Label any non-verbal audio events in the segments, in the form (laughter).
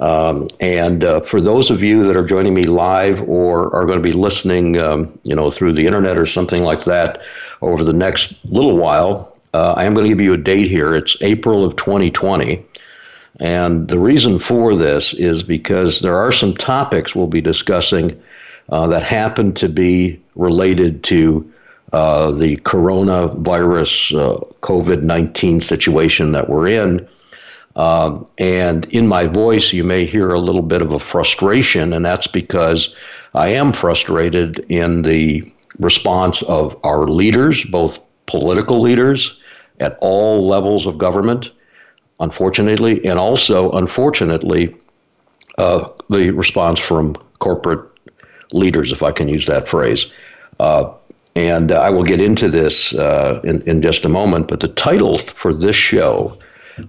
Um, and uh, for those of you that are joining me live or are going to be listening, um, you know, through the internet or something like that over the next little while, uh, I am going to give you a date here. It's April of 2020. And the reason for this is because there are some topics we'll be discussing uh, that happen to be related to uh, the coronavirus uh, COVID 19 situation that we're in. Um, and in my voice, you may hear a little bit of a frustration, and that's because I am frustrated in the response of our leaders, both political leaders at all levels of government, unfortunately, and also, unfortunately, uh, the response from corporate leaders, if I can use that phrase. Uh, and I will get into this uh, in, in just a moment, but the title for this show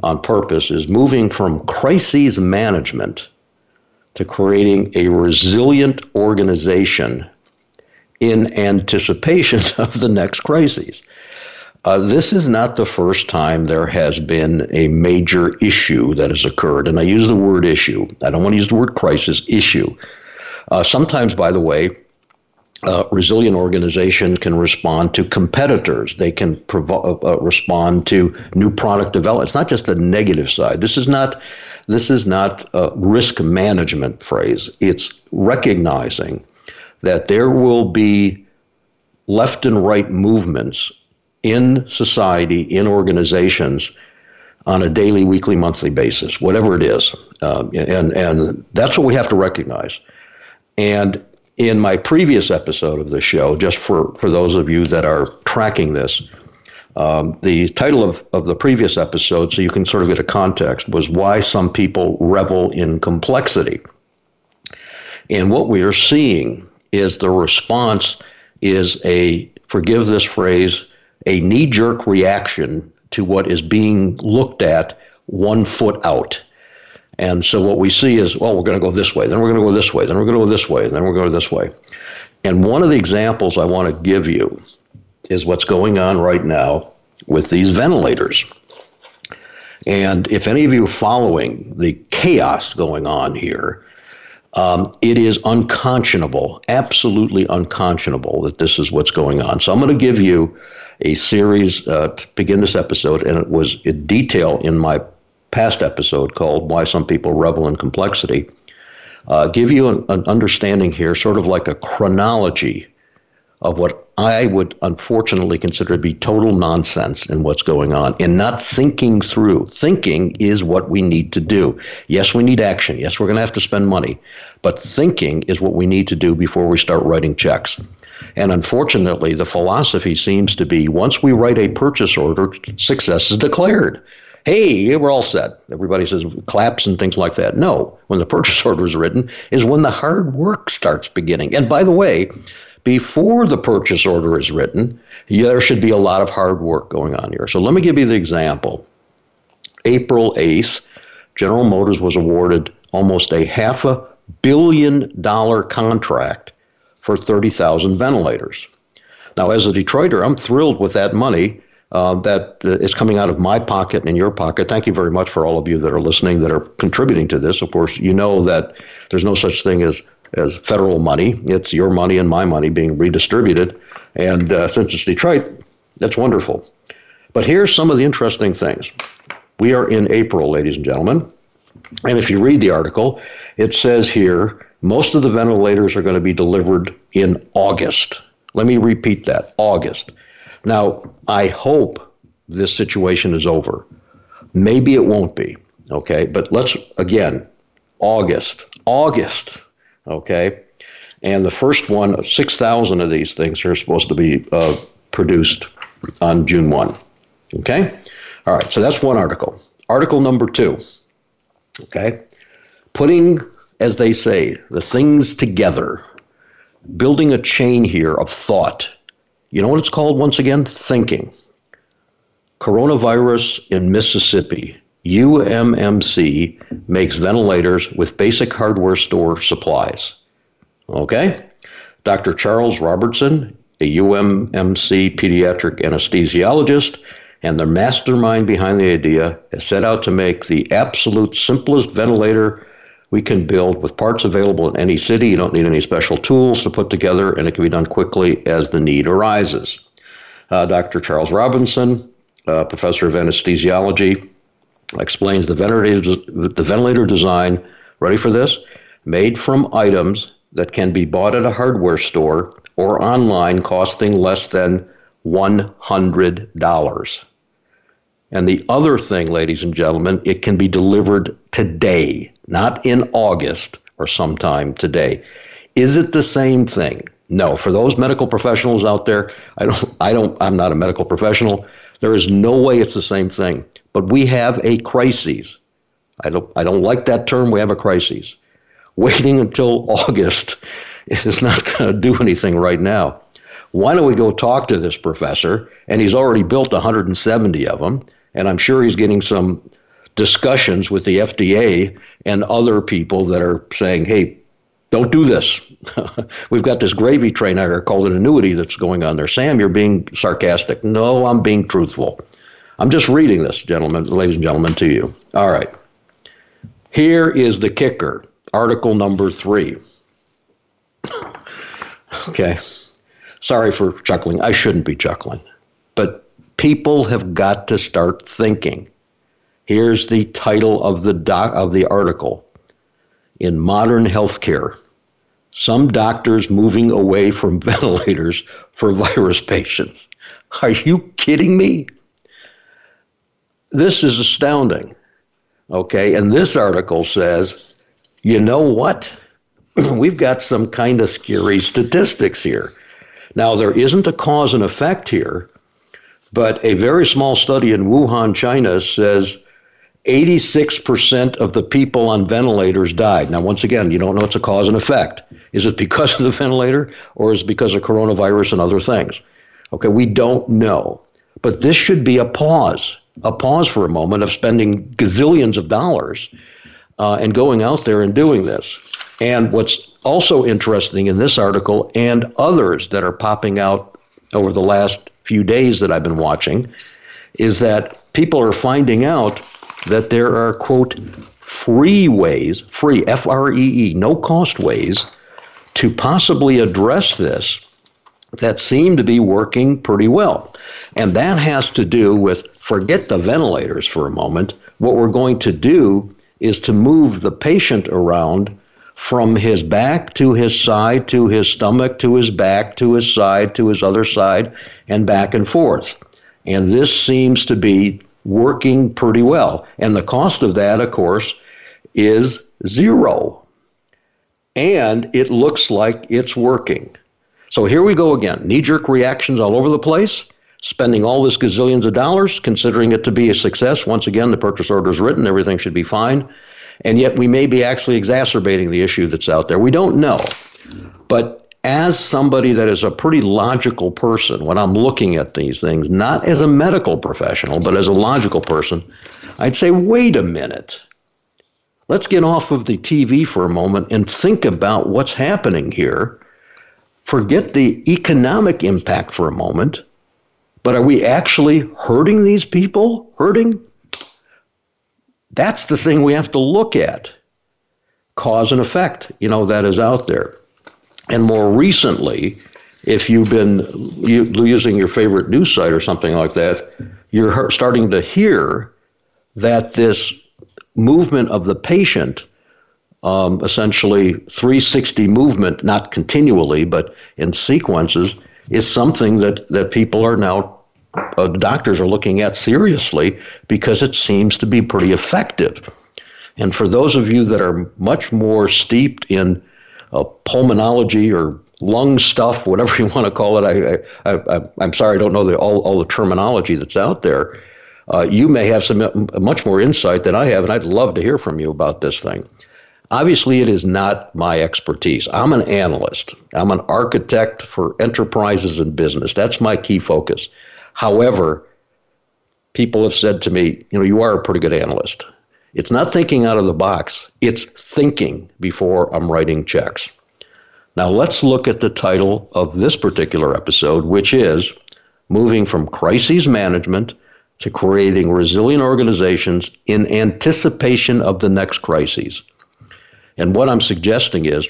on purpose is moving from crises management to creating a resilient organization in anticipation (laughs) of the next crises. Uh, this is not the first time there has been a major issue that has occurred. And I use the word issue. I don't want to use the word crisis, issue. Uh, sometimes, by the way, uh, resilient organization can respond to competitors. They can provo- uh, uh, respond to new product development. It's not just the negative side. This is not this is not a risk management phrase. It's recognizing that there will be left and right movements in society, in organizations, on a daily, weekly, monthly basis, whatever it is, uh, and and that's what we have to recognize. And in my previous episode of the show, just for, for those of you that are tracking this, um, the title of, of the previous episode, so you can sort of get a context, was Why Some People Revel in Complexity. And what we are seeing is the response is a, forgive this phrase, a knee jerk reaction to what is being looked at one foot out. And so what we see is, well, we're going to go this way, then we're going to go this way, then we're going to go this way, then we're going to go this way. And one of the examples I want to give you is what's going on right now with these ventilators. And if any of you are following the chaos going on here, um, it is unconscionable, absolutely unconscionable that this is what's going on. So I'm going to give you a series uh, to begin this episode, and it was in detail in my past episode called Why Some People Revel in Complexity, uh, give you an, an understanding here, sort of like a chronology of what I would unfortunately consider to be total nonsense in what's going on and not thinking through. Thinking is what we need to do. Yes, we need action. Yes, we're going to have to spend money. But thinking is what we need to do before we start writing checks. And unfortunately, the philosophy seems to be once we write a purchase order, success is declared hey, we're all set. Everybody says claps and things like that. No, when the purchase (laughs) order is written is when the hard work starts beginning. And by the way, before the purchase order is written, there should be a lot of hard work going on here. So let me give you the example. April 8th, General Motors was awarded almost a half a billion dollar contract for 30,000 ventilators. Now, as a Detroiter, I'm thrilled with that money uh, that uh, coming out of my pocket and your pocket. Thank you very much for all of you that are listening that are contributing to this. Of course, you know that there's no such thing as as federal money. It's your money and my money being redistributed. And uh, since it's Detroit, that's wonderful. But here's some of the interesting things. We are in April, ladies and gentlemen. And if you read the article, it says here most of the ventilators are going to be delivered in August. Let me repeat that August. Now, I hope this situation is over. Maybe it won't be, okay? But let's, again, August. August, okay? And the first one, 6,000 of these things are supposed to be uh, produced on June 1, okay? All right, so that's one article. Article number two, okay? putting, as they say, the things together, building a chain here of thought. You know what it's called once again? Thinking. Coronavirus in Mississippi. UMMC makes ventilators with basic hardware store supplies. Okay? Dr. Charles Robertson, a UMMC pediatric anesthesiologist, and the mastermind behind the idea has set out to make the absolute simplest ventilator we can build with parts available in any city. You don't need any special tools to put together, and it can be done quickly as the need arises. Uh, Dr. Charles Robinson, uh, professor of anesthesiology, explains the ventilator, the ventilator design. Ready for this? Made from items that can be bought at a hardware store or online, costing less than $100. And the other thing, ladies and gentlemen, it can be delivered today, not in August or sometime today. Is it the same thing? No. For those medical professionals out there, I don't I don't I'm not a medical professional. There is no way it's the same thing. But we have a crisis. I don't I don't like that term. We have a crisis. (laughs) Waiting until August is not going to do anything right now. Why don't we go talk to this professor? And he's already built 170 of them and I'm sure he's getting some discussions with the FDA and other people that are saying, hey, don't do this. (laughs) We've got this gravy train here called an annuity that's going on there. Sam, you're being sarcastic. No, I'm being truthful. I'm just reading this, gentlemen, ladies and gentlemen, to you. All right. Here is the kicker, article number three. (coughs) Okay. Sorry for chuckling. I shouldn't be chuckling. But people have got to start thinking. Here's the title of the doc, of the article. In modern healthcare, some doctors moving away from (laughs) ventilators for virus patients. Are you kidding me? This is astounding. Okay, and this article says, you know what? (clears throat) We've got some kind of scary statistics here. Now, there isn't a cause and effect here, but a very small study in Wuhan, China says 86% of the people on ventilators died. Now, once again, you don't know it's a cause and effect. Is it because of the ventilator or is it because of coronavirus and other things? Okay, we don't know. But this should be a pause, a pause for a moment of spending gazillions of dollars uh, and going out there and doing this. And what's also interesting in this article and others that are popping out over the last few days that I've been watching is that people are finding out that there are, quote, free ways, free, F R E E, no cost ways to possibly address this that seem to be working pretty well. And that has to do with forget the ventilators for a moment. What we're going to do is to move the patient around from his back to his side to his stomach to his back to his side to his other side and back and forth. And this seems to be working pretty well. And the cost of that, of course, is zero. And it looks like it's working. So here we go again knee jerk reactions all over the place, spending all this gazillions of dollars, considering it to be a success. Once again, the purchase order is written, everything should be fine and yet we may be actually exacerbating the issue that's out there. We don't know. But as somebody that is a pretty logical person, when I'm looking at these things, not as a medical professional, but as a logical person, I'd say, wait a minute. Let's get off of the TV for a moment and think about what's happening here. Forget the economic impact for a moment. But are we actually hurting these people? Hurting that's the thing we have to look at cause and effect, you know, that is out there. And more recently, if you've been using your favorite news site or something like that, you're starting to hear that this movement of the patient, um, essentially 360 movement, not continually, but in sequences, is something that, that people are now uh, doctors are looking at seriously because it seems to be pretty effective. And for those of you that are much more steeped in uh, pulmonology or lung stuff, whatever (laughs) you want to call it, I, I, I, am sorry, I don't know the, all, all the terminology that's out there. Uh, you may have some much more insight than I have, and I'd love to hear from you about this thing. Obviously, it is not my expertise. I'm an analyst, I'm an architect for enterprises and business. That's my key focus. However, people have said to me, you know, you are a pretty good analyst. It's not thinking out of the box, it's thinking before I'm writing checks. Now, let's look at the title of this particular episode, which is Moving from Crises Management to Creating Resilient Organizations in Anticipation of the Next Crises. And what I'm suggesting is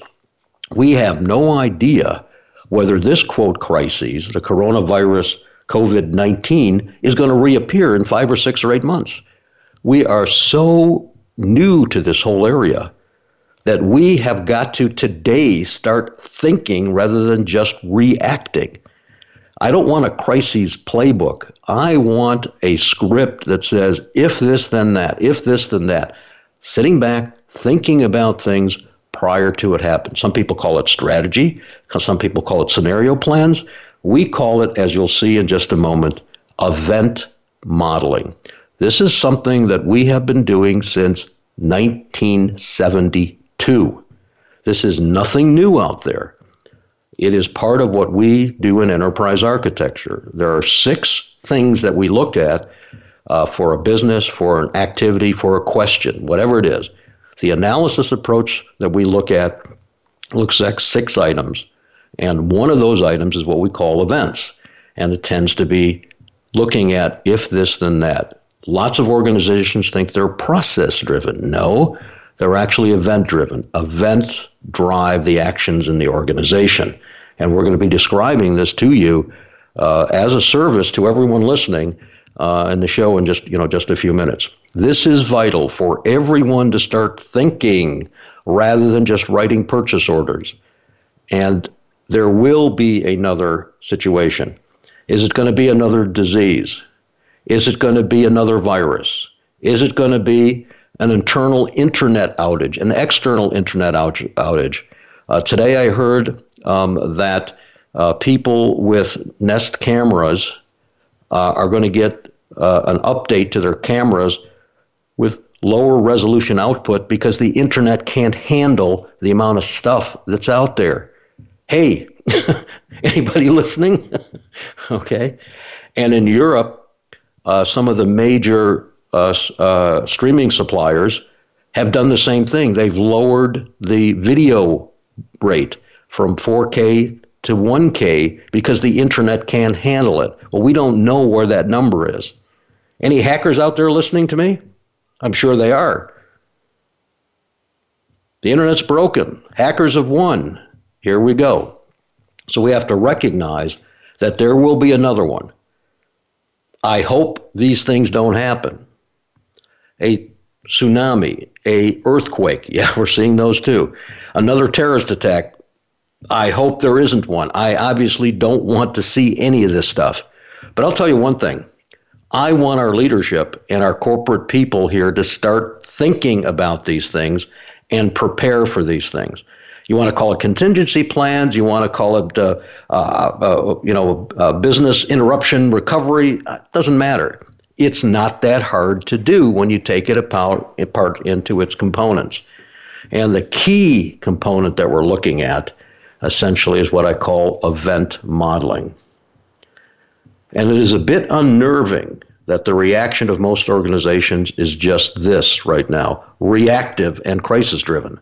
we have no idea whether this quote crisis, the coronavirus COVID 19, is going to reappear in five or six or eight months. We are so new to this whole area that we have got to today start thinking rather than just reacting. I don't want a crises playbook. I want a script that says, if this, then that, if this, then that. Sitting back, thinking about things prior to it happening. Some people call it strategy, some people call it scenario plans. We call it, as you'll see in just a moment, event modeling. This is something that we have been doing since 1972. This is nothing new out there. It is part of what we do in enterprise architecture. There are six things that we look at uh, for a business, for an activity, for a question, whatever it is. The analysis approach that we look at looks at six items, and one of those items is what we call events. And it tends to be looking at if this, then that. Lots of organizations think they're process driven. No, they're actually event driven. Events drive the actions in the organization. And we're going to be describing this to you uh, as a service to everyone listening uh, in the show in just you know just a few minutes. This is vital for everyone to start thinking rather than just writing purchase orders. And there will be another situation. Is it going to be another disease? Is it going to be another virus? Is it going to be an internal internet outage, an external internet outage? Uh, today I heard um, that uh, people with Nest cameras uh, are going to get uh, an update to their cameras with lower resolution output because the internet can't handle the amount of stuff that's out there. Hey, (laughs) anybody listening? (laughs) okay. And in Europe, uh, some of the major uh, uh, streaming suppliers have done the same thing. They've lowered the video rate from 4K to 1K because the internet can't handle it. Well, we don't know where that number is. Any hackers out there listening to me? I'm sure they are. The internet's broken. Hackers have won. Here we go. So we have to recognize that there will be another one. I hope these things don't happen. A tsunami, a earthquake, (laughs) yeah, we're seeing those too. Another terrorist attack, I hope there isn't one. I obviously don't want to see any of this stuff. But I'll tell you one thing I want our leadership and our corporate people here to start thinking about these things and prepare for these things. You want to call it contingency plans. You want to call it, uh, uh, uh, you know, uh, business interruption recovery. It doesn't matter. It's not that hard to do when you take it apart, apart into its components. And the key component that we're looking at essentially is what I call event modeling. And it is a bit unnerving that the reaction of most organizations is just this right now reactive and crisis driven.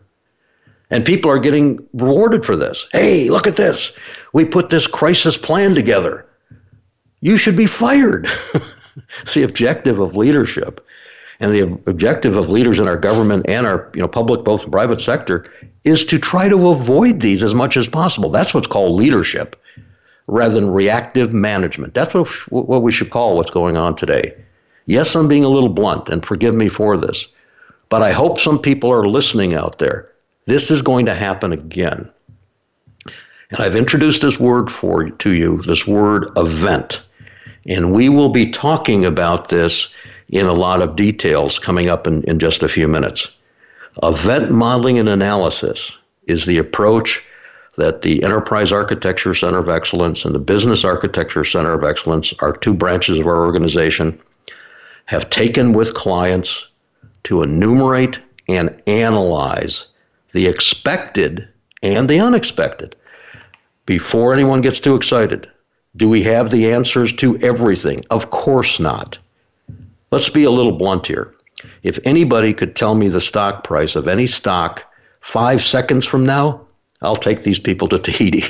And people are getting rewarded for this. Hey, look at this. We put this crisis plan together. You should be fired. (laughs) the objective of leadership and the objective of leaders in our government and our you know public both private sector is to try to avoid these as much as possible that's what's called leadership rather than reactive management. That's what, what we should call what's going on today. Yes, I'm being a little blunt, and forgive me for this, but I hope some people are listening out there. This is going to happen again. And I've introduced this word for to you, this word event. And we will be talking about this in a lot of details coming up in, in just a few minutes. Event modeling and analysis is the approach that the Enterprise Architecture Center of Excellence and the Business Architecture Center of Excellence, our two branches of our organization, have taken with clients to enumerate and analyze the expected and the unexpected. Before anyone gets too excited, do we have the answers to everything? Of course not. Let's be a little blunt here. If anybody could tell me the stock price of any stock five seconds from now, I'll take these people to (laughs) Tahiti.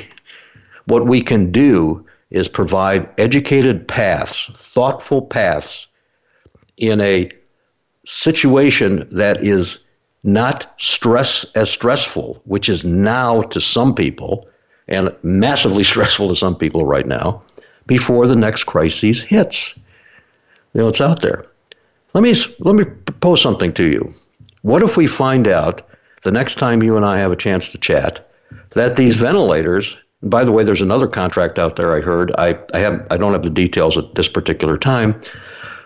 What we can do is provide educated paths, thoughtful paths in a situation that is not stress as stressful, which is now to some people and massively (laughs) stressful to some people right now, before the next crisis hits. You know, it's out there. Let me let me propose something to you. What if we find out the next time you and I have a chance to chat that these ventilators by the way, there's another contract out there I heard. I, I have I don't have the details at this particular time.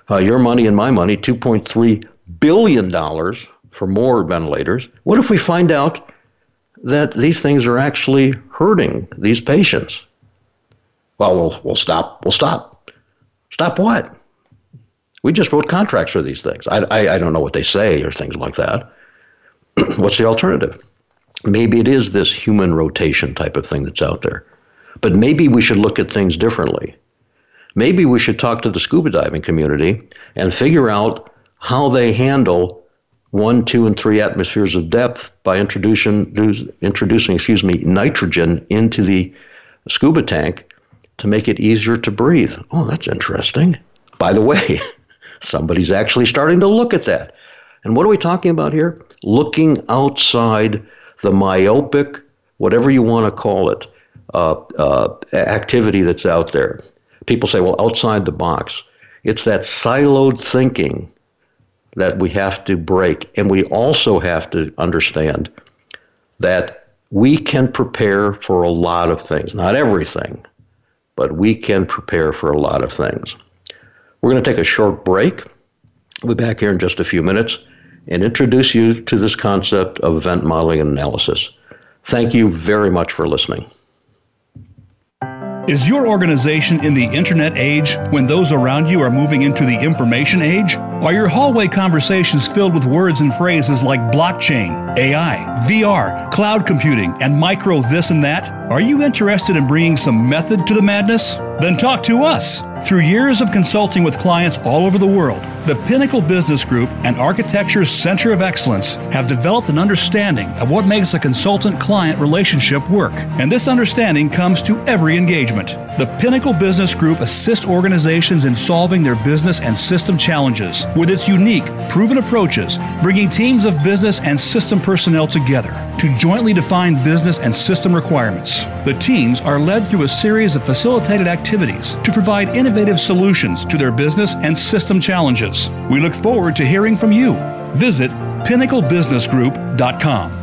Uh, your money and my money, 2.3 billion dollars for more ventilators. What if we find out that these things are actually hurting these patients? Well, we'll we'll stop. We'll stop. Stop what? We just wrote contracts for these things. I, I, I don't know what they say or things like that. (clears throat) What's the alternative? maybe it is this human rotation type of thing that's out there. But maybe we should look at things differently. Maybe we should talk to the scuba diving community and figure out how they handle one, two, and three atmospheres of depth by introducing, introducing excuse me, nitrogen into the scuba tank to make it easier to breathe. Oh, that's interesting. By the way, (laughs) somebody's actually starting to look at that. And what are we talking about here? Looking outside the myopic, whatever you want to call it, uh, uh, activity that's out there. People say, well, outside the box. It's that siloed thinking that we have to break. And we also have to understand that we can prepare for a lot of things, not everything, but we can prepare for a lot of things. We're going to take a short break. We'll be back here in just a few minutes and introduce you to this concept of event modeling and analysis. Thank you very much for listening. Is your organization in the internet age when those around you are moving into the information age? Are your hallway conversations filled with words and phrases like blockchain, AI, VR, cloud computing, and micro this and that? Are you interested in bringing some method to the madness? Then talk to us. Through years of consulting with clients all over the world, the Pinnacle Business Group and Architecture's Center of Excellence have developed an understanding of what makes a consultant client relationship work. And this understanding comes to every engagement. The Pinnacle Business Group assists organizations in solving their business and system challenges with its unique, proven approaches, bringing teams of business and system personnel together to jointly define business and system requirements. The teams are led through a series of facilitated activities to provide innovative solutions to their business and system challenges. We look forward to hearing from you. Visit pinnaclebusinessgroup.com.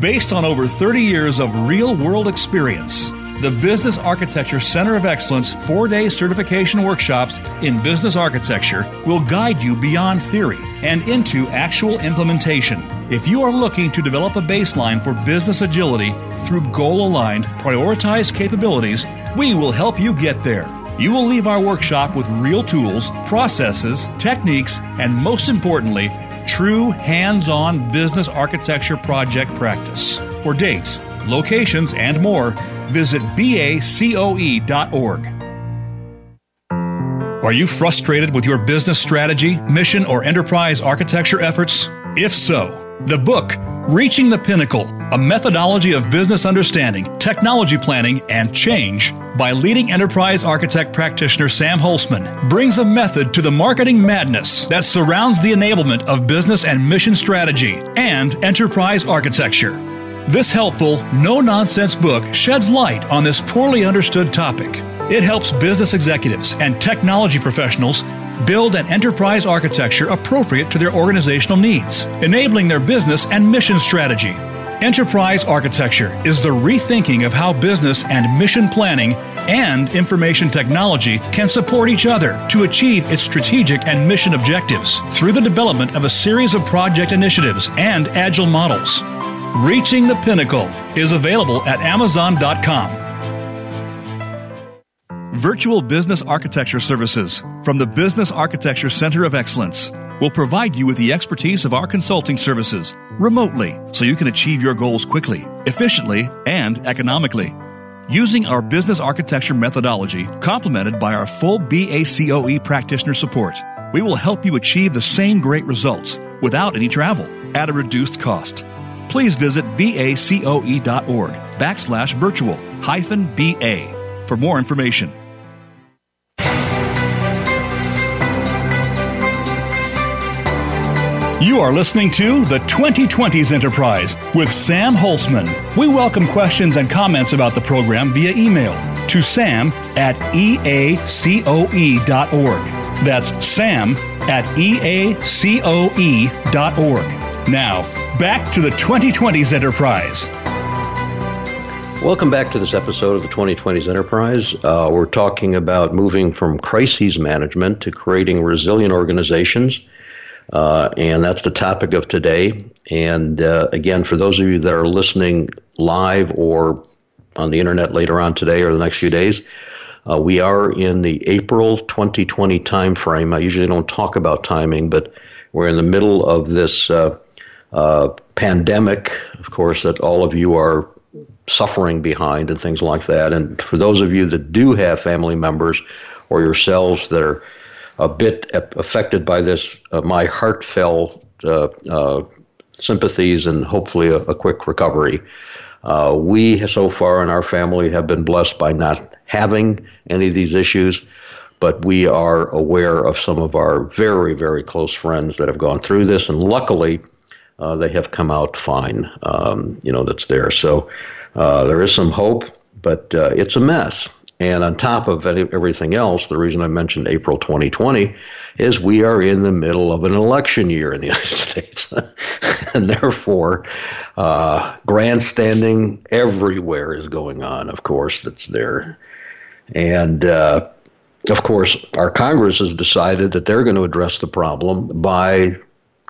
Based on over 30 years of real world experience, the Business Architecture Center of Excellence four day certification workshops in business architecture will guide you beyond theory and into actual implementation. If you are looking to develop a baseline for business agility through goal aligned, prioritized capabilities, we will help you get there. You will leave our workshop with real tools, processes, techniques, and most importantly, true hands on business architecture project practice. For dates, locations, and more, visit bacoe.org. Are you frustrated with your business strategy, mission, or enterprise architecture efforts? If so, the book, Reaching the Pinnacle A Methodology of Business Understanding, Technology Planning, and Change by leading enterprise architect practitioner Sam Holcman brings a method to the marketing madness that surrounds the enablement of business and mission strategy and enterprise architecture. This helpful, no nonsense book sheds light on this poorly understood topic. It helps business executives and technology professionals build an enterprise architecture appropriate to their organizational needs, enabling their business and mission strategy. Enterprise architecture is the rethinking of how business and mission planning and information technology can support each other to achieve its strategic and mission objectives through the development of a series of project initiatives and agile models. Reaching the Pinnacle is available at Amazon.com. Virtual Business Architecture Services from the Business Architecture Center of Excellence We'll provide you with the expertise of our consulting services remotely so you can achieve your goals quickly, efficiently, and economically. Using our business architecture methodology, complemented by our full BACOE practitioner support, we will help you achieve the same great results without any travel at a reduced cost. Please visit bacoe.org backslash virtual hyphen BA for more information. You are listening to the 2020s Enterprise with Sam Holcman. We welcome questions and comments about the program via email to sam at eacoe.org. That's sam at eacoe.org. Now, back to the 2020s Enterprise. Welcome back to this episode of the 2020s Enterprise. Uh, we're talking about moving from crises management to creating resilient organizations uh, and that's the topic of today. And uh, again, for those of you that are listening live or on the internet later on today or the next few days, uh, we are in the April 2020 timeframe. I usually don't talk about timing, but we're in the middle of this uh, uh, pandemic, of course, that all of you are suffering behind and things like that. And for those of you that do have family members or yourselves that are a bit affected by this, uh, my heartfelt uh, uh, sympathies and hopefully a, a quick recovery. Uh, we, so far in our family, have been blessed by not having any of these issues, but we are aware of some of our very, very close friends that have gone through this, and luckily, uh, they have come out fine. Um, you know, that's there. So uh, there is some hope, but it's a mess. And on top of everything else, the reason I mentioned April 2020 is we are in the middle of an election year in the (laughs) United States. (laughs) and therefore, uh, grandstanding everywhere is going on, of course, that's there. And uh, of course, our Congress has decided that they're going to address the problem by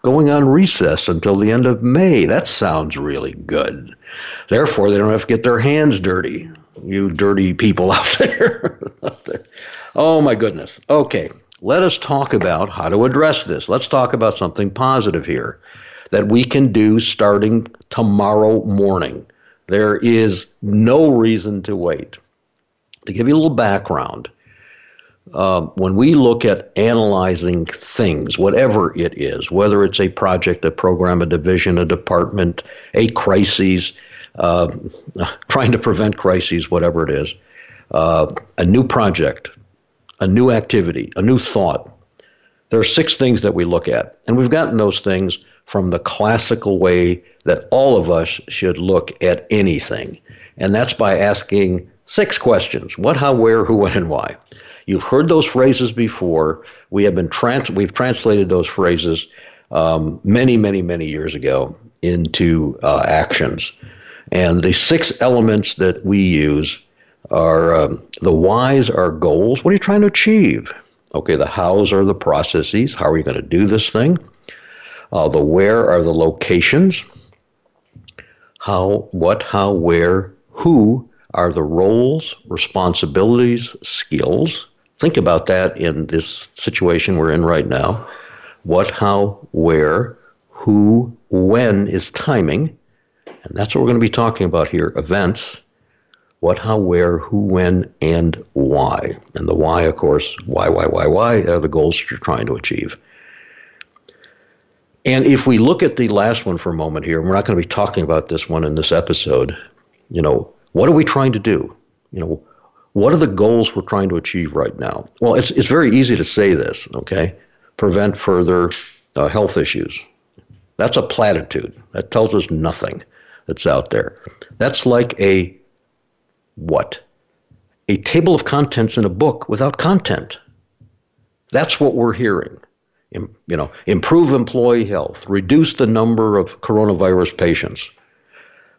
going on recess until the end of May. That sounds really good. Therefore, they don't have to get their hands dirty you dirty people (laughs) out there. oh my goodness. Okay, let us talk about how to address this. Let's talk about something positive here that we can do starting tomorrow morning. There is no reason to wait. To give you a little background, uh, when we look at analyzing things, whatever it is, whether it's a project, a program, a division, a department, a crisis, uh, (laughs) trying to prevent crises, whatever it is, uh, a new project, a new activity, a new thought. There are six things that we look at, and we've gotten those things from the classical way that all of us should look at anything, and that's by asking six questions: what, how, where, who, when, and why. You've heard those phrases before. We have been trans- we've translated those phrases um, many, many, many years ago into uh, actions. And the six elements that we use are um, the whys are goals. What are you trying to achieve? Okay, the hows are the processes. How are you going to do this thing? Uh, the where are the locations. How, what, how, where, who are the roles, responsibilities, skills. Think about that in this situation we're in right now. What, how, where, who, when is timing. And that's what we're going to be talking about here events what, how, where, who, when, and why. And the why, of course, why, why, why, why are the goals that you're trying to achieve. And if we look at the last one for a moment here, we're not going to be talking about this one in this episode. You know, what are we trying to do? You know, what are the goals we're trying to achieve right now? Well, it's, it's very easy to say this, okay? Prevent further uh, health issues. That's a platitude. That tells us nothing that's out there. That's like a what? A table of contents in a book without content. That's what we're hearing. You know, improve employee health, reduce the number of coronavirus patients.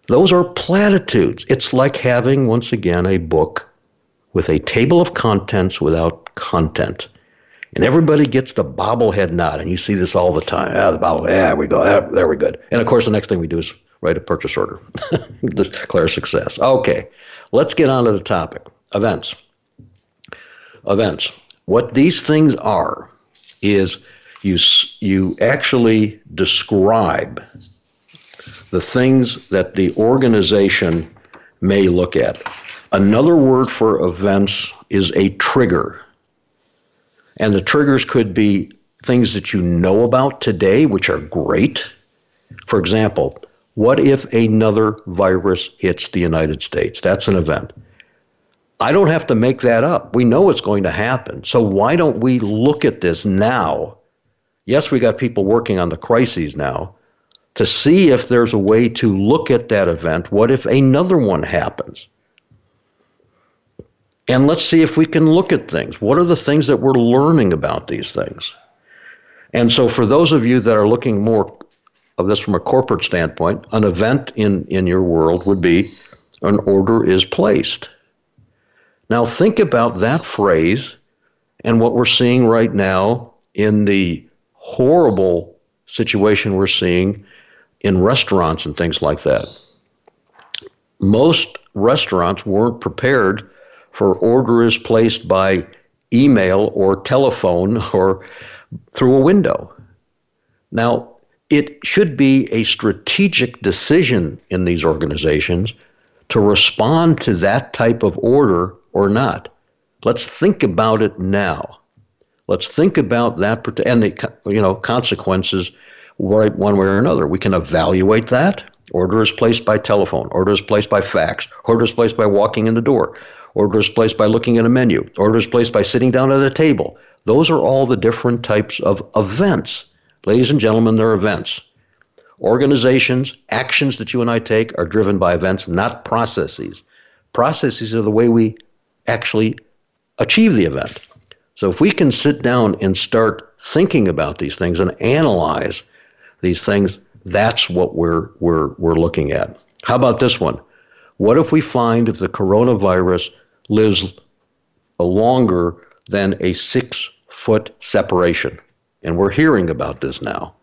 Those are platitudes. It's like having, once again, a book with a table of contents without content. And everybody gets the bobblehead nod, and you see this all the time. Ah, the bobble, yeah, we go, ah, there we good. And of course, the next thing we do is write a purchase order, (laughs) declare success. Okay, let's get on to the topic events. Events. What these things are is you, you actually describe the things that the organization may look at. Another word for events is a trigger. And the triggers could be things that you know about today, which are great. For example, what if another virus hits the United States? That's an event. I don't have to make that up. We know it's going to happen. So why don't we look at this now? Yes, we got people working on the crises now to see if there's a way to look at that event. What if another one happens? And let's see if we can look at things. What are the things that we're learning about these things? And so, for those of you that are looking more of this from a corporate standpoint, an event in, in your world would be an order is placed. Now, think about that phrase and what we're seeing right now in the horrible situation we're seeing in restaurants and things like that. Most restaurants weren't prepared for orders placed by email or telephone or through a window. Now, it should be a strategic decision in these organizations to respond to that type of order or not. Let's think about it now. Let's think about that and the you know consequences right one way or another. We can evaluate that. Order is placed by telephone. Order is placed by fax. Order is placed by walking in the door. Order is placed by looking at a menu. Order is placed by sitting down at a table. Those are all the different types of events. Ladies and gentlemen, they're events. Organizations, actions that you and I take are driven by events, not processes. Processes are the way we actually achieve the event. So if we can sit down and start thinking about these things and analyze these things, that's what we're, we're, we're looking at. How about this one? What if we find if the coronavirus lives longer than a six foot separation? And we're hearing about this now.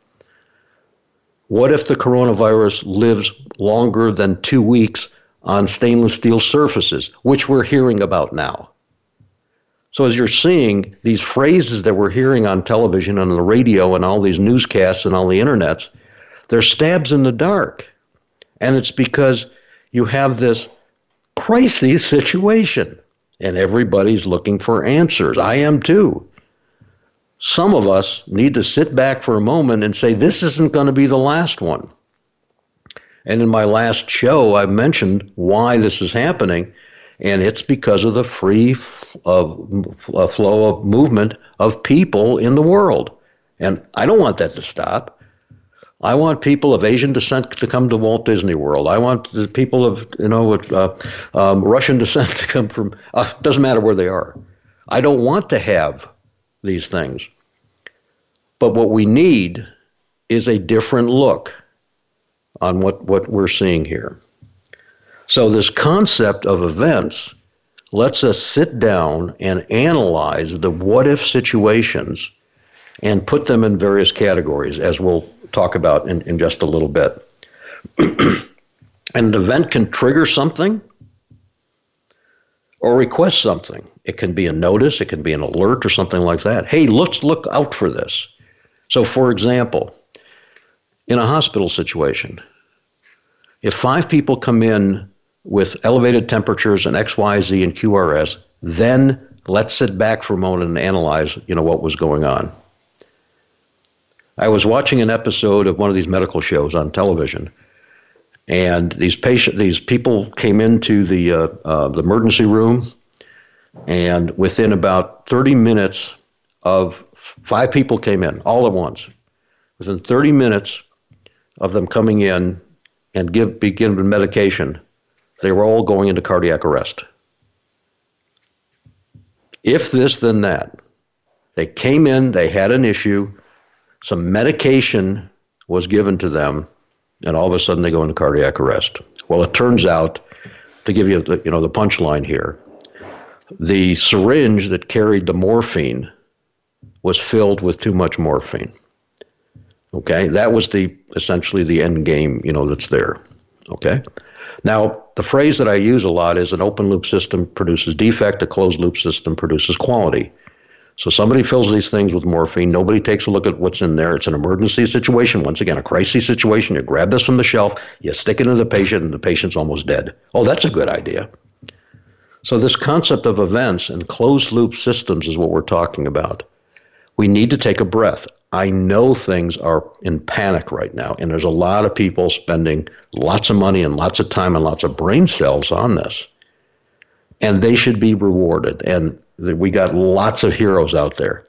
What if the coronavirus lives longer than two weeks on stainless steel surfaces, which we're hearing about now? So, as you're seeing these phrases that we're hearing on television and on the radio and all these newscasts and all the internets, they're stabs in the dark. And it's because you have this crisis situation and everybody's looking for answers. I am too. Some of us need to sit back for a moment and say, this isn't going to be the last one. And in my last show, I mentioned why this is happening and it's because of the free f- of, uh, flow of movement of people in the world. And I don't want that to stop. I want people of Asian descent to come to Walt Disney World. I want the people of you know uh, um, Russian (laughs) descent to come from. Uh, doesn't matter where they are. I don't want to have these things. But what we need is a different look on what, what we're seeing here. So, this concept of events lets us sit down and analyze the what if situations and put them in various categories, as we'll talk about in, in just a little bit. (clears throat) an event can trigger something or request something. It can be a notice, it can be an alert or something like that. Hey, let's look out for this. So, for example, in a hospital situation, if five people come in with elevated temperatures and XYZ and QRS, then let's sit back for a moment and analyze, you know, what was going on. I was watching an episode of one of these medical shows on television, and these patient, these people came into the uh, uh, the emergency room, and within about 30 minutes of five people came in all at once. Within 30 minutes of them coming in and give begin with medication, they were all going into cardiac arrest. If this, then that. They came in, they had an issue, some medication was given to them, and all of a sudden they go into cardiac arrest. Well, it turns out, to give you the, you know the punchline here, the syringe that carried the morphine was filled with too much morphine. Okay, that was the essentially the end game, you know, that's there. Okay, now, the phrase that I use a lot is an open loop system produces defect, a closed loop system produces quality. So somebody fills these things with morphine. Nobody takes a look at what's in there. It's an emergency situation. Once again, a crisis situation. You grab this from the shelf, you stick it in the patient, and the patient's almost dead. Oh, that's a good idea. So this concept of events and closed loop systems is what we're talking about. We need to take a breath. I know things are in panic right now, and there's a lot of people spending lots of money and lots of time and lots of brain cells on this. And they should be rewarded. And we got lots of heroes out there.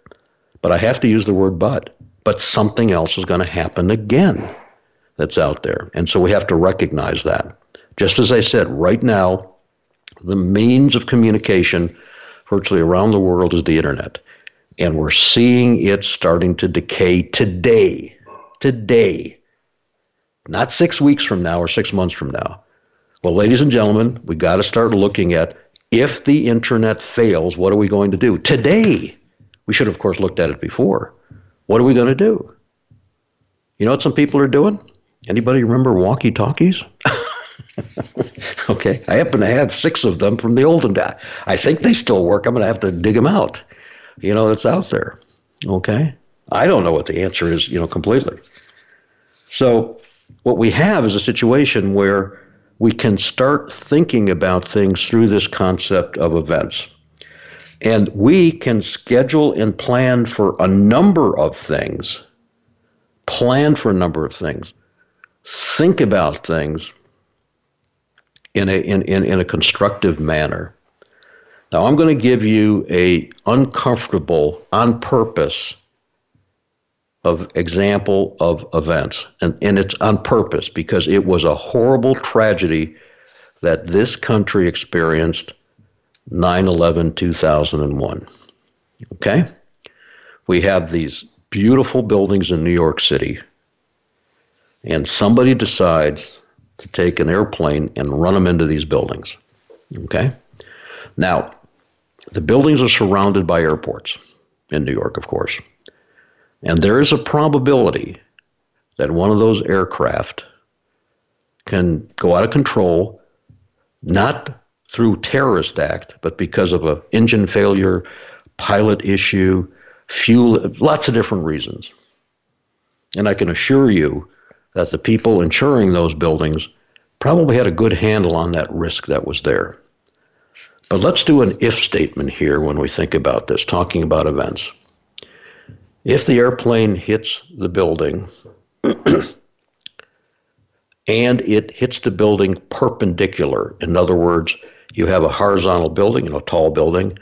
But I have to use the word but. But something else is going to happen again that's out there. And so we have to recognize that. Just as I said, right now, the means of communication virtually around the world is the internet. And we're seeing it starting to decay today. Today. Not six weeks from now or six months from now. Well, ladies and gentlemen, we got to start looking at if the internet fails, what are we going to do? Today. We should, have, of course, looked at it before. What are we going to do? You know what some people are doing? Anybody remember walkie talkies? (laughs) okay, I happen to have six of them from the olden days. I think they still work. I'm going to have to dig them out. You know, it's out there. Okay, I don't know what the answer is. You know, completely. So, what we have is a situation where we can start thinking about things through this concept of events. And we can schedule and plan for a number of things, plan for a number of things, think about things in a, in, in, in a constructive manner. Now, I'm going to give you a uncomfortable, on purpose, of example of events. And, and it's on purpose because it was a horrible tragedy that this country experienced 9 11 2001. Okay? We have these beautiful buildings in New York City, and somebody decides to take an airplane and run them into these buildings. Okay? Now, the buildings are surrounded by airports in New York, of course. And there is a probability that one of those aircraft can go out of control, not through terrorist act, but because of an engine failure, pilot issue, fuel, lots of different reasons. And I can assure you that the people insuring those buildings probably had a good handle on that risk that was there. But let's do an if statement here when we think about this, talking about events. If the airplane hits the building and it hits the building perpendicular, in other words, you have a horizontal building, know, a tall building,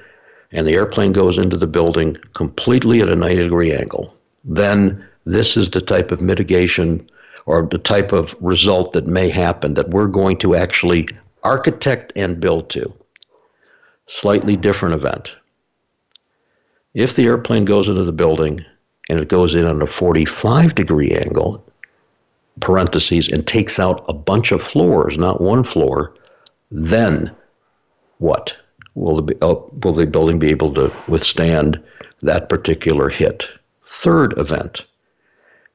and the airplane goes into the building completely at a 90 degree angle, then this is the type of mitigation or the type of result that may happen that we're going to actually architect and build to. Slightly different event. If the airplane goes into the building and it goes in on a 45 degree angle, parentheses, and takes out a bunch of floors, not one floor, then what? Will the, oh, will the building be able to withstand that particular hit? Third event.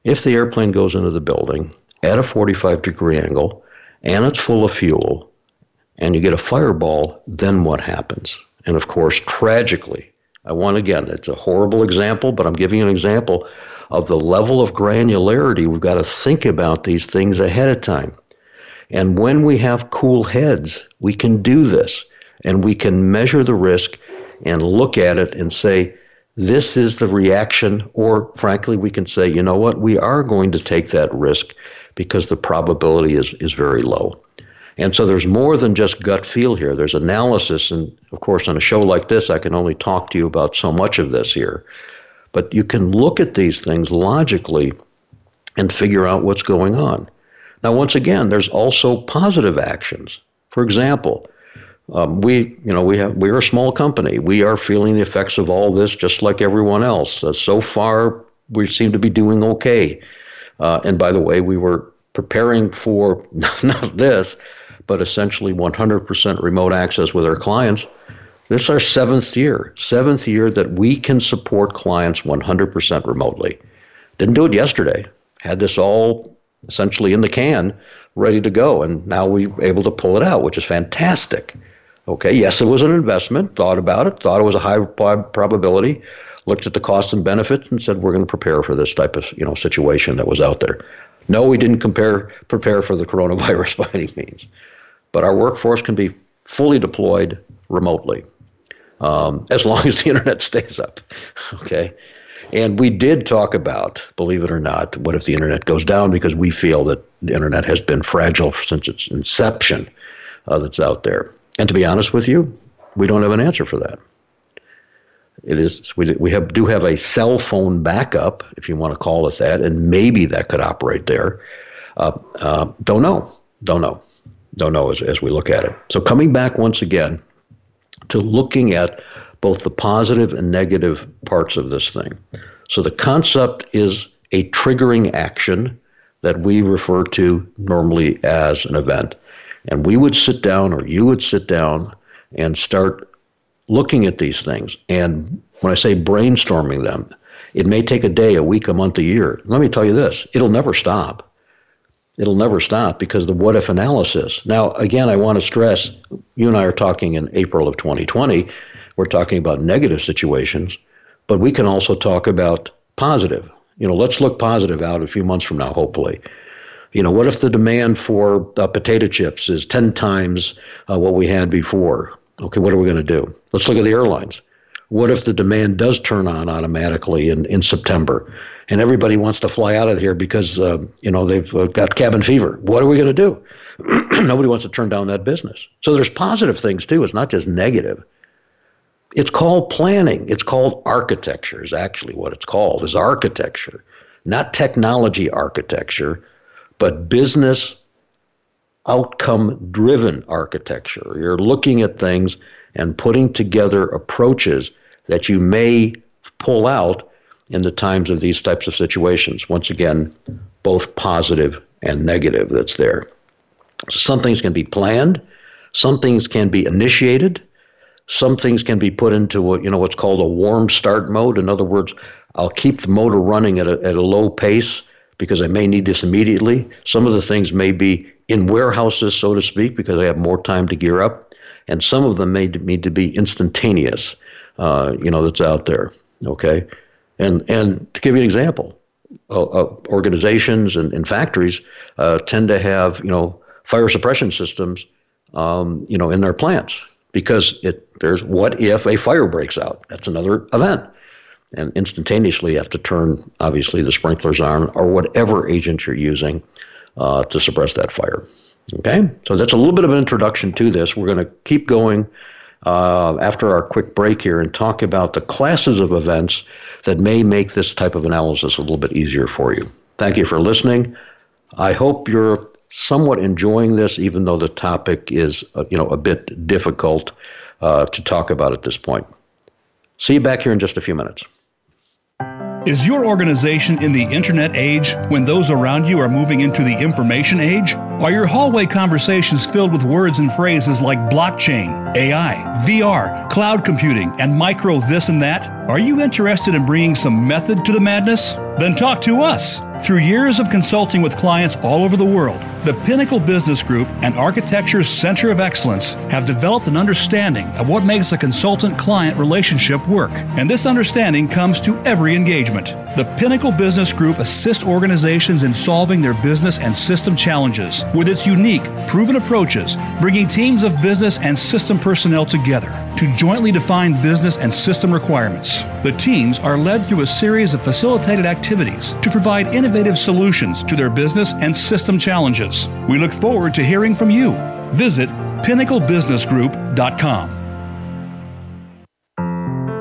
If the airplane goes into the building at a 45 degree angle and it's full of fuel and you get a fireball, then what happens? And of course, tragically, I want again, it's a horrible example, but I'm giving you an example of the level of granularity. We've got to think about these things ahead of time. And when we have cool heads, we can do this and we can measure the risk and look at it and say, this is the reaction, or frankly, we can say, you know what, we are going to take that risk because the probability is, is very low. And so there's more than just gut feel here. There's analysis. And of course, on a show like this, I can only talk to you about so much of this here. But you can look at these things logically and figure out what's going on. Now, once again, there's also positive actions. For example, um, we, you know, we have we're a small company. We are feeling the effects of all this just like everyone else. Uh, so far, we seem to be doing okay. Uh, and by the way, we were preparing for (laughs) not this, but essentially 100% remote access with our clients. This is our seventh year, seventh year that we can support clients 100% remotely. Didn't do it yesterday. Had this all essentially in the can, ready to go, and now we're able to pull it out, which is fantastic. Okay, yes, it was an investment. Thought about it. Thought it was a high probability. looked at the costs and benefits, and said we're going to prepare for this type of you know situation that was out there. No, we didn't compare prepare for the coronavirus (laughs) by any means, but our workforce can be fully deployed remotely um, as long as the internet (laughs) stays up. Okay. And we did talk about, believe it or not, what if the internet goes down because we feel that the internet has been fragile since its inception uh, that's out there. And to be honest with you, we don't have an answer for that. It is we, we have do have a cell phone backup, if you want to call us that, and maybe that could operate there. Uh, uh, don't know, don't know, don't know as, as we look at it. So coming back once again to looking at both the positive and negative parts of this thing. So the concept is a triggering action that we refer to normally as an event. And we would sit down, or you would sit down, and start looking at these things. And when I say brainstorming them, it may take a day, a week, a month, a year. Let me tell you this it'll never stop. It'll never stop because the what if analysis. Now, again, I want to stress you and I are talking in April of 2020. We're talking about negative situations, but we can also talk about positive. You know, let's look positive out a few months from now, hopefully. You know, what if the demand for uh, potato chips is 10 times uh, what we had before? Okay, what are we going to do? Let's look at the airlines. What if the demand does turn on automatically in, in September and everybody wants to fly out of here because, uh, you know, they've uh, got cabin fever? What are we going to do? (clears throat) Nobody wants to turn down that business. So there's positive things too. It's not just negative. It's called planning. It's called architecture, is actually what it's called, is architecture. Not technology architecture, but business outcome driven architecture. You're looking at things and putting together approaches that you may pull out in the times of these types of situations. Once again, both positive and negative that's there. Some things can be planned, some things can be initiated, some things can be put into what you know what's called a warm start mode. In other words, I'll keep the motor running at a, at a low pace because I may need this immediately. Some of the things may be in warehouses, so to speak, because I have more time to gear up. And some of them may need to be instantaneous, uh, you know, that's out there. Okay. And, and to give you an example, uh, uh, organizations and, and factories uh, tend to have, you know, fire suppression systems, um, you know, in their plants because it there's what if a fire breaks out? That's another event and instantaneously you have to turn, obviously, the sprinklers on or whatever agent you're using to suppress that fire. Okay, so that's a little bit of an introduction to this. We're going to keep going uh, after our quick break here and talk about the classes of events that may make this type of analysis a little bit easier for you. Thank you for listening. I hope you're somewhat enjoying this, even though the topic is, uh, you know, a bit difficult uh, to talk about at this point. See you back here in just a few minutes. Is your organization in the internet age when those around you are moving into the information age? Are your hallway conversations filled with words and phrases like blockchain, AI, VR, cloud computing, and micro this and that? Are you interested in bringing some method to the madness? Then talk to us. Through years of consulting with clients all over the world, the Pinnacle Business Group and Architecture's Center of Excellence have developed an understanding of what makes a consultant client relationship work. And this understanding comes to every engagement. The Pinnacle Business Group assists organizations in solving their business and system challenges with its unique, proven approaches, bringing teams of business and system personnel together to jointly define business and system requirements. The teams are led through a series of facilitated activities to provide innovative solutions to their business and system challenges. We look forward to hearing from you. Visit pinnaclebusinessgroup.com.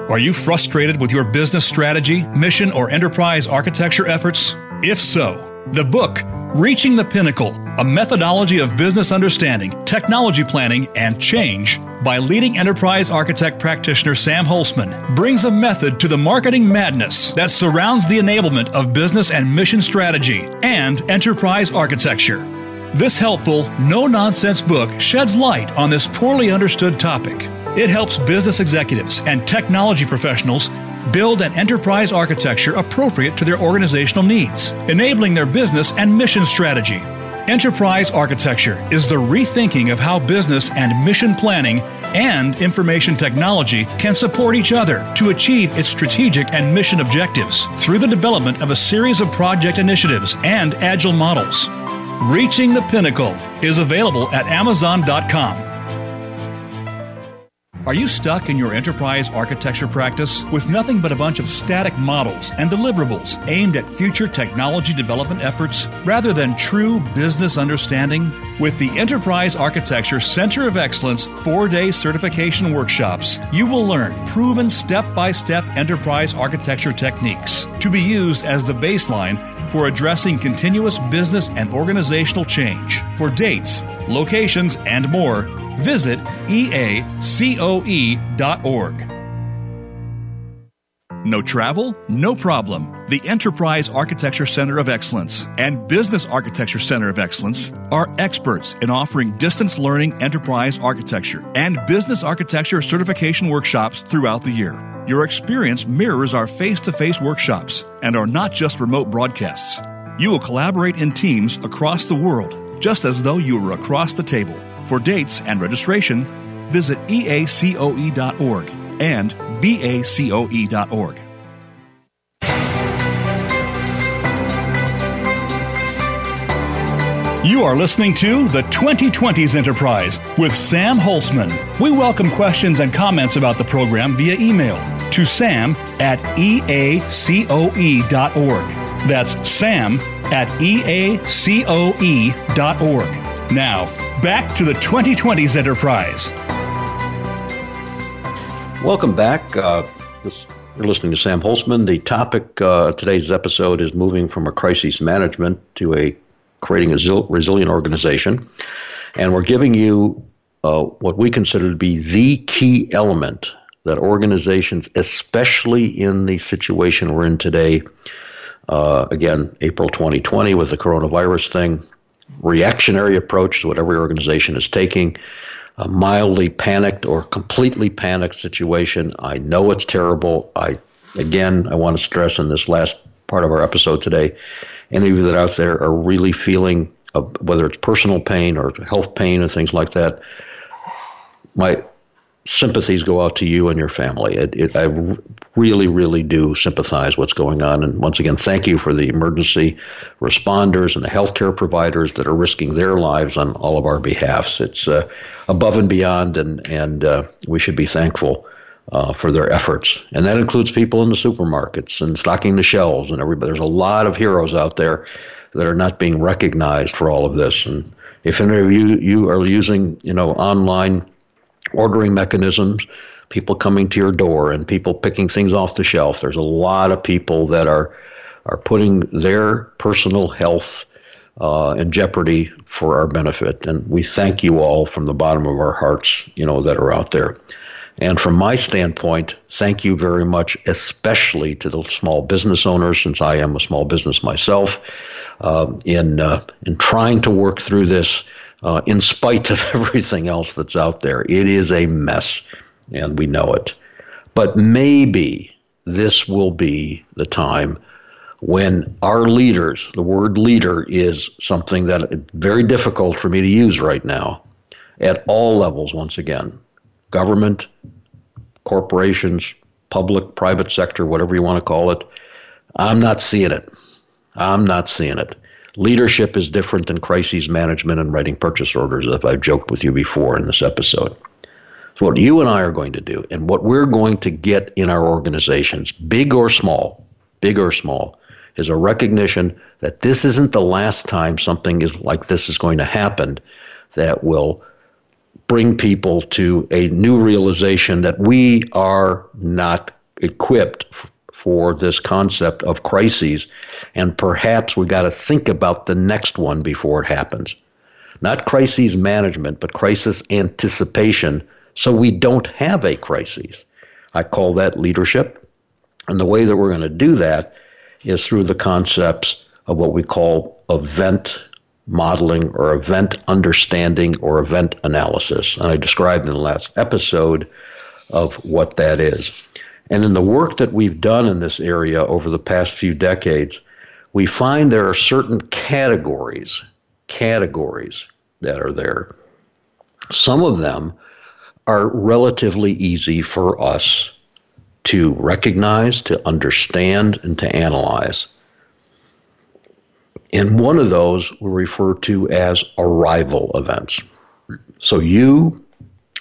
Are you frustrated with your business strategy, mission, or enterprise architecture efforts? If so, the book, Reaching the Pinnacle A Methodology of Business Understanding, Technology Planning, and Change, by leading enterprise architect practitioner Sam Holcman, brings a method to the marketing madness that surrounds the enablement of business and mission strategy and enterprise architecture. This helpful, no nonsense book sheds light on this poorly understood topic. It helps business executives and technology professionals build an enterprise architecture appropriate to their organizational needs, enabling their business and mission strategy. Enterprise architecture is the rethinking of how business and mission planning and information technology can support each other to achieve its strategic and mission objectives through the development of a series of project initiatives and agile models. Reaching the Pinnacle is available at Amazon.com. Are you stuck in your enterprise architecture practice with nothing but a bunch of static models and deliverables aimed at future technology development efforts rather than true business understanding? With the Enterprise Architecture Center of Excellence four day certification workshops, you will learn proven step by step enterprise architecture techniques to be used as the baseline for addressing continuous business and organizational change. For dates, locations, and more, visit eacoe.org. No travel? No problem. The Enterprise Architecture Center of Excellence and Business Architecture Center of Excellence are experts in offering distance learning enterprise architecture and business architecture certification workshops throughout the year. Your experience mirrors our face to face workshops and are not just remote broadcasts. You will collaborate in teams across the world, just as though you were across the table. For dates and registration, visit eacoe.org and bacoe.org. You are listening to the 2020s Enterprise with Sam Holcman. We welcome questions and comments about the program via email to sam at eacoe.org. That's sam at eacoe.org. Now, back to the 2020s Enterprise. Welcome back. Uh, this, you're listening to Sam Holcman. The topic uh, today's episode is moving from a crisis management to a creating a resilient organization. And we're giving you uh, what we consider to be the key element that organizations, especially in the situation we're in today, uh, again, April 2020 with the coronavirus thing, reactionary approach to what every organization is taking, a mildly panicked or completely panicked situation. I know it's terrible. I again, I want to stress in this last part of our episode today, any of you that out there are really feeling uh, whether it's personal pain or health pain and things like that, my sympathies go out to you and your family. It, it, I really, really do sympathize what's going on. And once again, thank you for the emergency responders and the healthcare providers that are risking their lives on all of our behalfs. It's uh, above and beyond, and and uh, we should be thankful. Uh, for their efforts, and that includes people in the supermarkets and stocking the shelves, and everybody. There's a lot of heroes out there that are not being recognized for all of this. And if any of you you are using, you know, online ordering mechanisms, people coming to your door and people picking things off the shelf. There's a lot of people that are are putting their personal health uh, in jeopardy for our benefit, and we thank you all from the bottom of our hearts, you know, that are out there. And from my standpoint, thank you very much, especially to the small business owners, since I am a small business myself, uh, in uh, in trying to work through this uh, in spite of (laughs) everything else that's out there. It is a mess, and we know it. But maybe this will be the time when our leaders, the word leader is something that is very difficult for me to use right now at all levels, once again government, corporations, public, private sector, whatever you want to call it. I'm not seeing it. I'm not seeing it. Leadership is different than crises management and writing purchase orders, as I've joked with you before in this episode. So, what you and I are going to do, and what we're going to get in our organizations, big or small, big or small, is a recognition that this isn't the last time something is like this is going to happen that will bring people to a new realization that we are not equipped for this concept of crises. And perhaps we got to think about the next one before it happens. Not crises management, but crisis anticipation so we don't have a crisis. I call that leadership. And the way that we're going to do that is through the concepts of what we call event modeling or event understanding or event analysis. And I described in the last episode of what that is. And in the work that we've done in this area over the past few decades, we find there are certain categories, categories that are there. Some of them are relatively easy for us to recognize, to understand, and to analyze. And one of those we refer to as arrival events. So you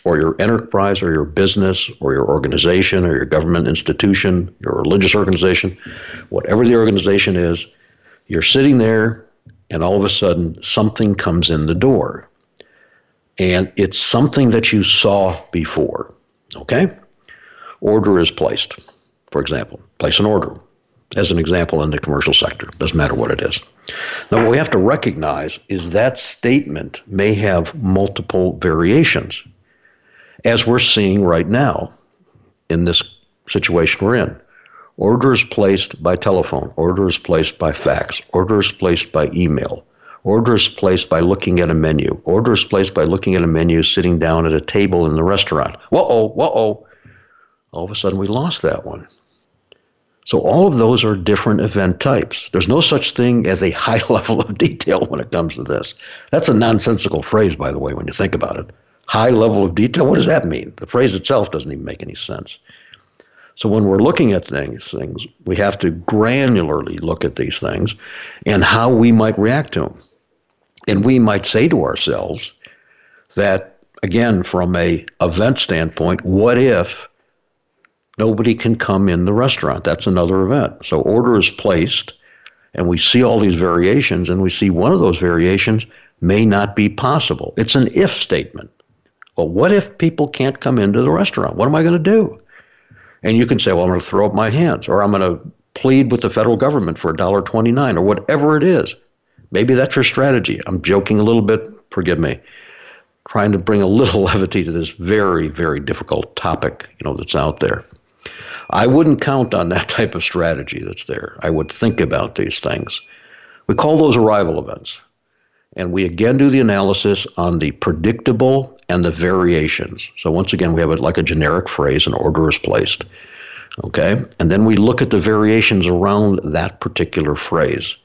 or your enterprise or your business or your organization or your government institution, your religious organization, whatever the organization is, you're sitting there and all of a sudden something comes in the door. And it's something that you saw before. Okay? Order is placed, for example. Place an order, as an example, in the commercial sector. Doesn't matter what it is. Now, what we have to recognize is that statement may have multiple variations, as we're seeing right now in this situation we're in. Orders placed by telephone, orders placed by fax, orders placed by email, orders placed by looking at a menu, orders placed by looking at a menu sitting down at a table in the restaurant. Whoa, oh, whoa, oh. All of a sudden, we lost that one. So, all of those are different event types. There's no such thing as a (laughs) high level of detail when it comes to this. That's a nonsensical phrase, by the way, when you think about it. High level of detail, what does that mean? The phrase itself doesn't even make any sense. So when we're looking at things, things, we have to granularly look at these things and how we might react to them. And we might say to ourselves that, again, from a event standpoint, what if nobody can come in the restaurant? That's another event. So order is placed, and we see all these variations, and we see one of those variations may not be possible. It's an if statement. Well, what if people can't come into the restaurant? What am I going to do? And you can say, well, I'm going to throw up my hands, or I'm going to plead with the federal government for $1.29, or whatever it is. Maybe that's your strategy. I'm joking a little bit, forgive me. Trying to bring a little (laughs) levity to this very, very difficult topic, you know, that's out there. I wouldn't count on that (laughs) type of strategy that's there. I would think about these things. We call those arrival events. And we again do the analysis on the predictable and the variations. So once again, we have it like a generic phrase, an order is placed. Okay? And then we look at the variations around that particular phrase.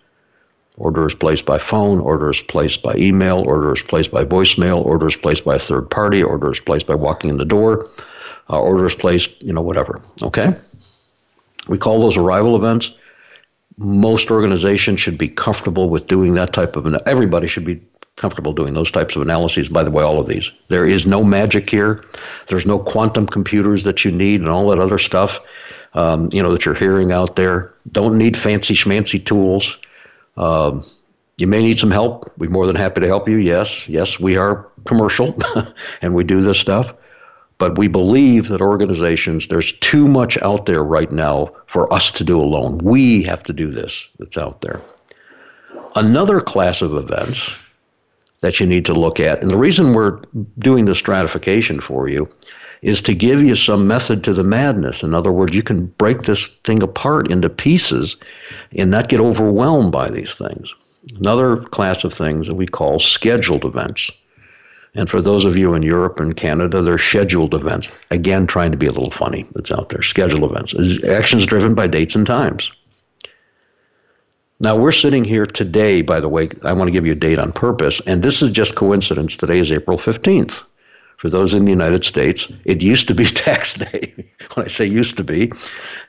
Order is placed by phone, order is placed by email, order is placed by voicemail, order is placed by a third party, order is placed by walking in the door, uh, order is placed, you know, whatever. Okay? We call those arrival events most organizations should be comfortable with doing that type of everybody should be comfortable doing those types of analyses by the way all of these. There is no magic here. There's no quantum computers that you need and all that other stuff um, you know that you're hearing out there. Don't need fancy schmancy tools. Um, you may need some help. We're more than happy to help you. Yes yes we are commercial (laughs) and we do this stuff but we believe that organizations, there's too much out there right now for us to do alone. We have to do this that's out there. Another class of events that you need to look at, and the reason we're doing the stratification for you is to give you some method to the madness. In other words, you can break this thing apart into pieces and not get overwhelmed by these things. Another class of things that we call scheduled events. And for those of you in Europe and Canada, they're scheduled events. Again, trying to be a little funny that's out there. Scheduled events. Actions driven by dates and times. Now, we're sitting here today, by the way, I want to give you a date on purpose, and this is just coincidence. Today is April 15th. For those in the United States, it used to be (laughs) tax day. when I say used to be,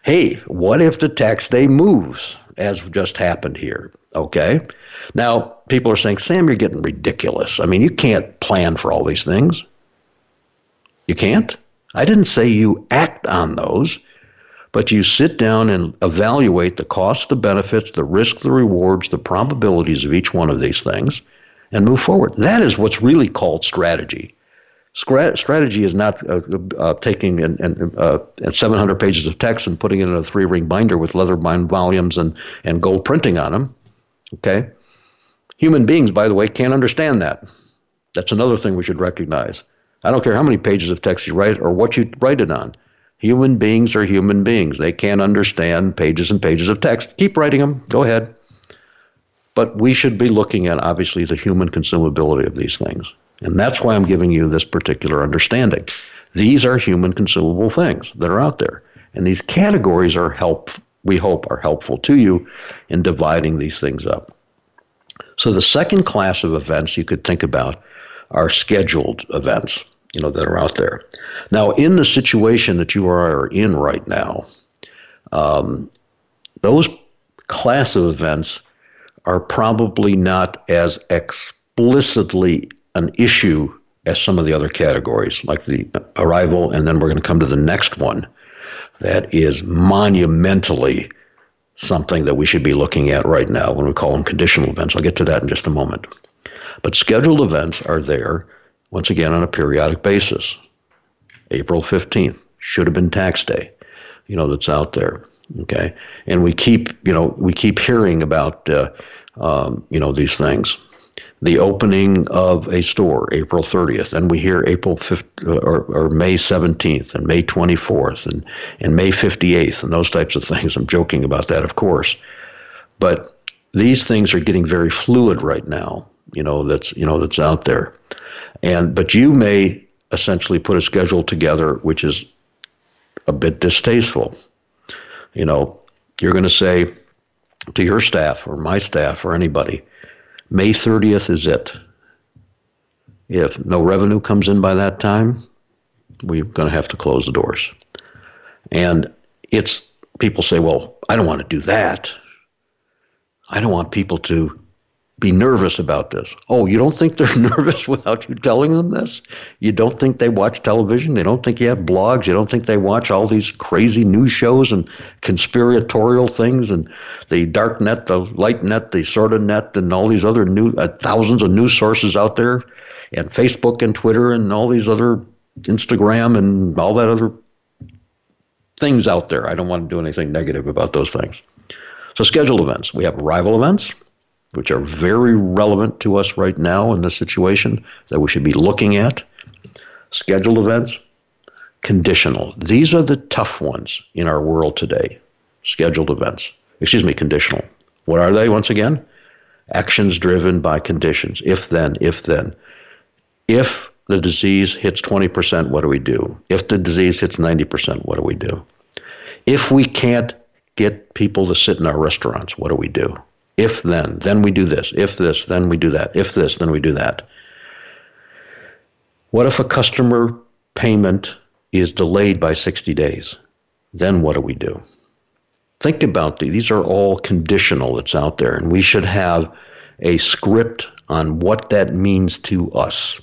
hey, what if the tax day moves, as just happened here? Okay. Now, people are saying, Sam, you're getting ridiculous. I mean, you can't plan for all these things. You can't. I didn't say you act on those, but you sit down and evaluate the costs, the benefits, the risk, the rewards, the probabilities of each one of these things and move forward. That is what's really called strategy. Strategy is not uh, uh, taking and, and, uh, 700 pages of text and putting it in a three ring binder with leather bound volumes and, and gold printing on them. Okay? Human beings, by the way, can't understand that. That's another thing we should recognize. I don't care how many pages of text you write or what you write it on. Human beings are human beings. They can't understand pages and pages of text. Keep writing them. Go ahead. But we should be looking at, obviously, the human consumability of these things. And that's why I'm giving you this particular understanding. These are human consumable things that are out there. And these categories are help we hope are helpful to you in dividing these things up. So the second class of events you could think about are scheduled events. you know, that are out there. Now, in the situation that you are in right now, um, those class of events are probably not as explicitly an issue as some of the other categories, like the arrival, and then we're going to come to the next one. That is monumentally something that we should be looking at right now when we call them conditional events. I'll get to that in just a moment. But scheduled events are there, once again, on a periodic basis. April 15th should have been tax day, you know, that's out there. Okay. And we keep, you know, we keep hearing about, uh, um, you know, these things the opening of a store, April 30th, and we hear April 5th uh, or, or, May 17th and May 24th and, and May 58th and those types of (laughs) things. I'm joking about that, of course. But these things are getting very fluid right now, you know, that's, you know, that's out there. And, but you may essentially put a schedule together which is a bit distasteful. You know, you're going to say to your staff or my staff or anybody, May 30th is it. If no revenue comes in by that time, we're going to have to close the doors. And it's people say, well, I don't want to do that. I don't want people to be nervous about this. Oh, you don't think they're (laughs) nervous without you telling them this? You don't think they watch television? They don't think you have blogs? You don't think they watch all these crazy news shows and conspiratorial things and the dark net, the light net, the sort of net, and all these other new uh, thousands of news sources out there, and Facebook and Twitter and all these other Instagram and all that other things out there. I don't want to do anything negative about those things. So scheduled events. We have rival events which are very relevant to us right now in this situation that we should be looking at. Scheduled events, conditional. These are the tough ones in our world today. Scheduled events. Excuse me, conditional. What are they once again? Actions driven by conditions. If then, if then. If the disease hits 20%, what do we do? If the disease hits 90%, what do we do? If we can't get people to sit in our restaurants, what do we do? If then, then we do this. If this, then we do that. If this, then we do that. What if a customer payment is delayed by 60 days? Then what do we do? Think about these. These are all conditional that's out there, and we should have a script on what that means to us.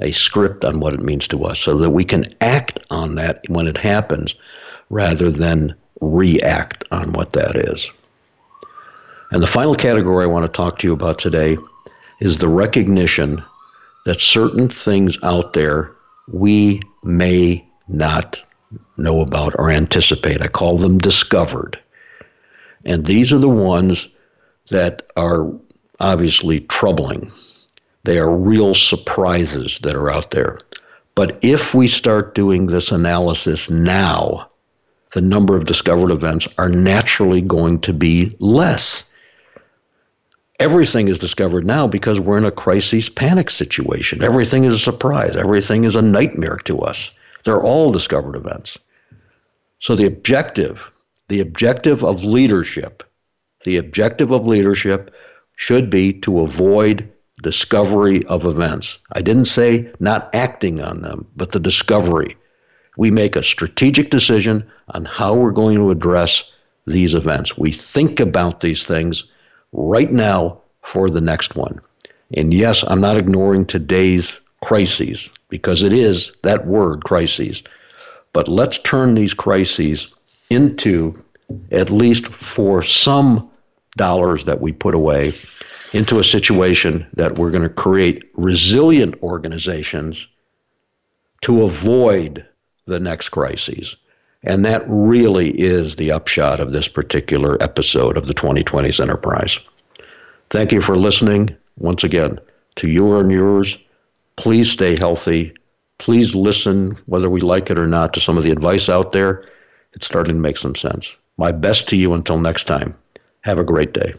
A script on what it means to us so that we can act on that when it happens rather than react on what that is. And the final category I want to talk to you about today is the recognition that certain things out there we may not know about or anticipate. I call them discovered. And these are the ones that are obviously troubling. They are real surprises that are out there. But if we start doing this analysis now, the number of discovered events are naturally going to be less everything is discovered now because we're in a crisis panic situation. Everything is a surprise. Everything is a nightmare to us. They're all discovered events. So the objective, the objective of leadership, the objective of leadership should be to avoid discovery of events. I didn't say not acting on them, but the discovery. We make a strategic decision on how we're going to address these events. We think about these things right now for the next one. And yes, I'm not ignoring today's crises because it is that word, crises. But let's turn these crises into, at least for some dollars that we put away, into a situation that we're going to create resilient organizations to avoid the next crises. And that really is the upshot of this particular episode of the 2020s Enterprise. Thank you for listening once again to your and yours. Please stay healthy. Please listen, whether we like it or not, to some of the advice out there. It's starting to make some sense. My best to you until next time. Have a great day.